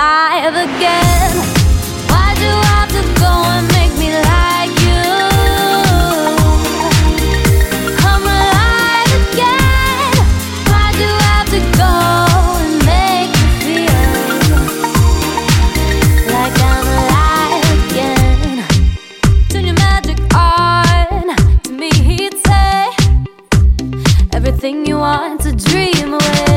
alive again. Why do I have to go and make me like you? Come alive again. Why do I have to go and make you feel like I'm alive again? Turn your magic on to me, he'd say everything you want to dream away.